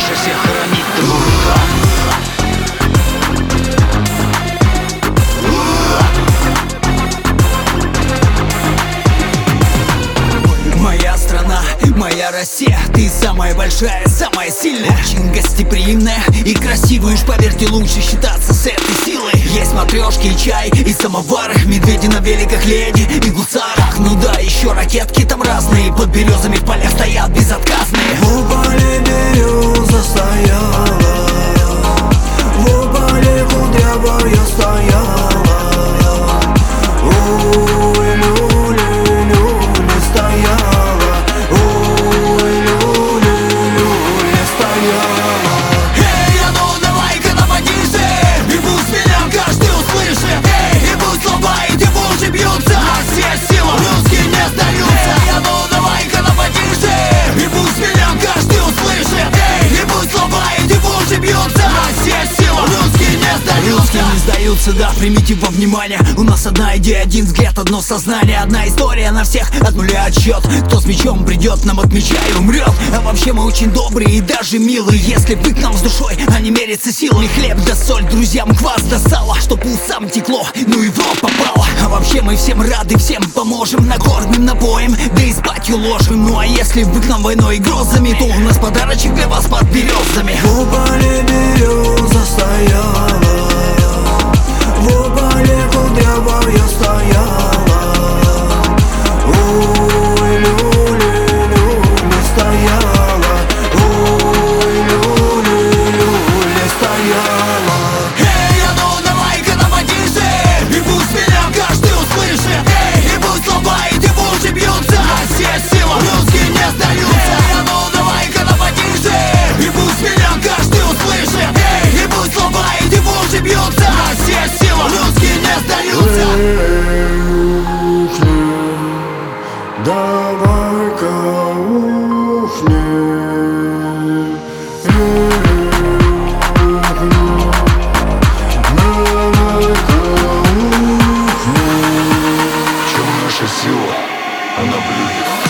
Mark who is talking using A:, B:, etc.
A: что же всех хоронить. Друга? Моя Россия, ты самая большая, самая сильная. Очень гостеприимная и красивая Уж поверьте, лучше считаться с этой силой. Есть матрешки и чай, и самовары Медведи на великах, леди и гусарах Ну да, еще ракетки там разные Под березами в полях стоят безотказные. Сдаются, да, примите во внимание. У нас одна идея, один взгляд, одно сознание. Одна история на всех, от нуля отсчет Кто с мечом придет, нам от меча и умрет А вообще мы очень добрые и даже милые. Если к нам с душой, а не мерится силой. Хлеб да соль, друзьям квас да сало Чтоб усам текло, ну и в рот попало. А вообще мы всем рады, всем поможем Накормим, напоим, да и спать уложим. Ну а если вы нам войной и грозами То у нас подарочек для вас под березами
B: В береза стояла
A: Давай-ка
B: ухнем
C: наша сила? Она блюдет.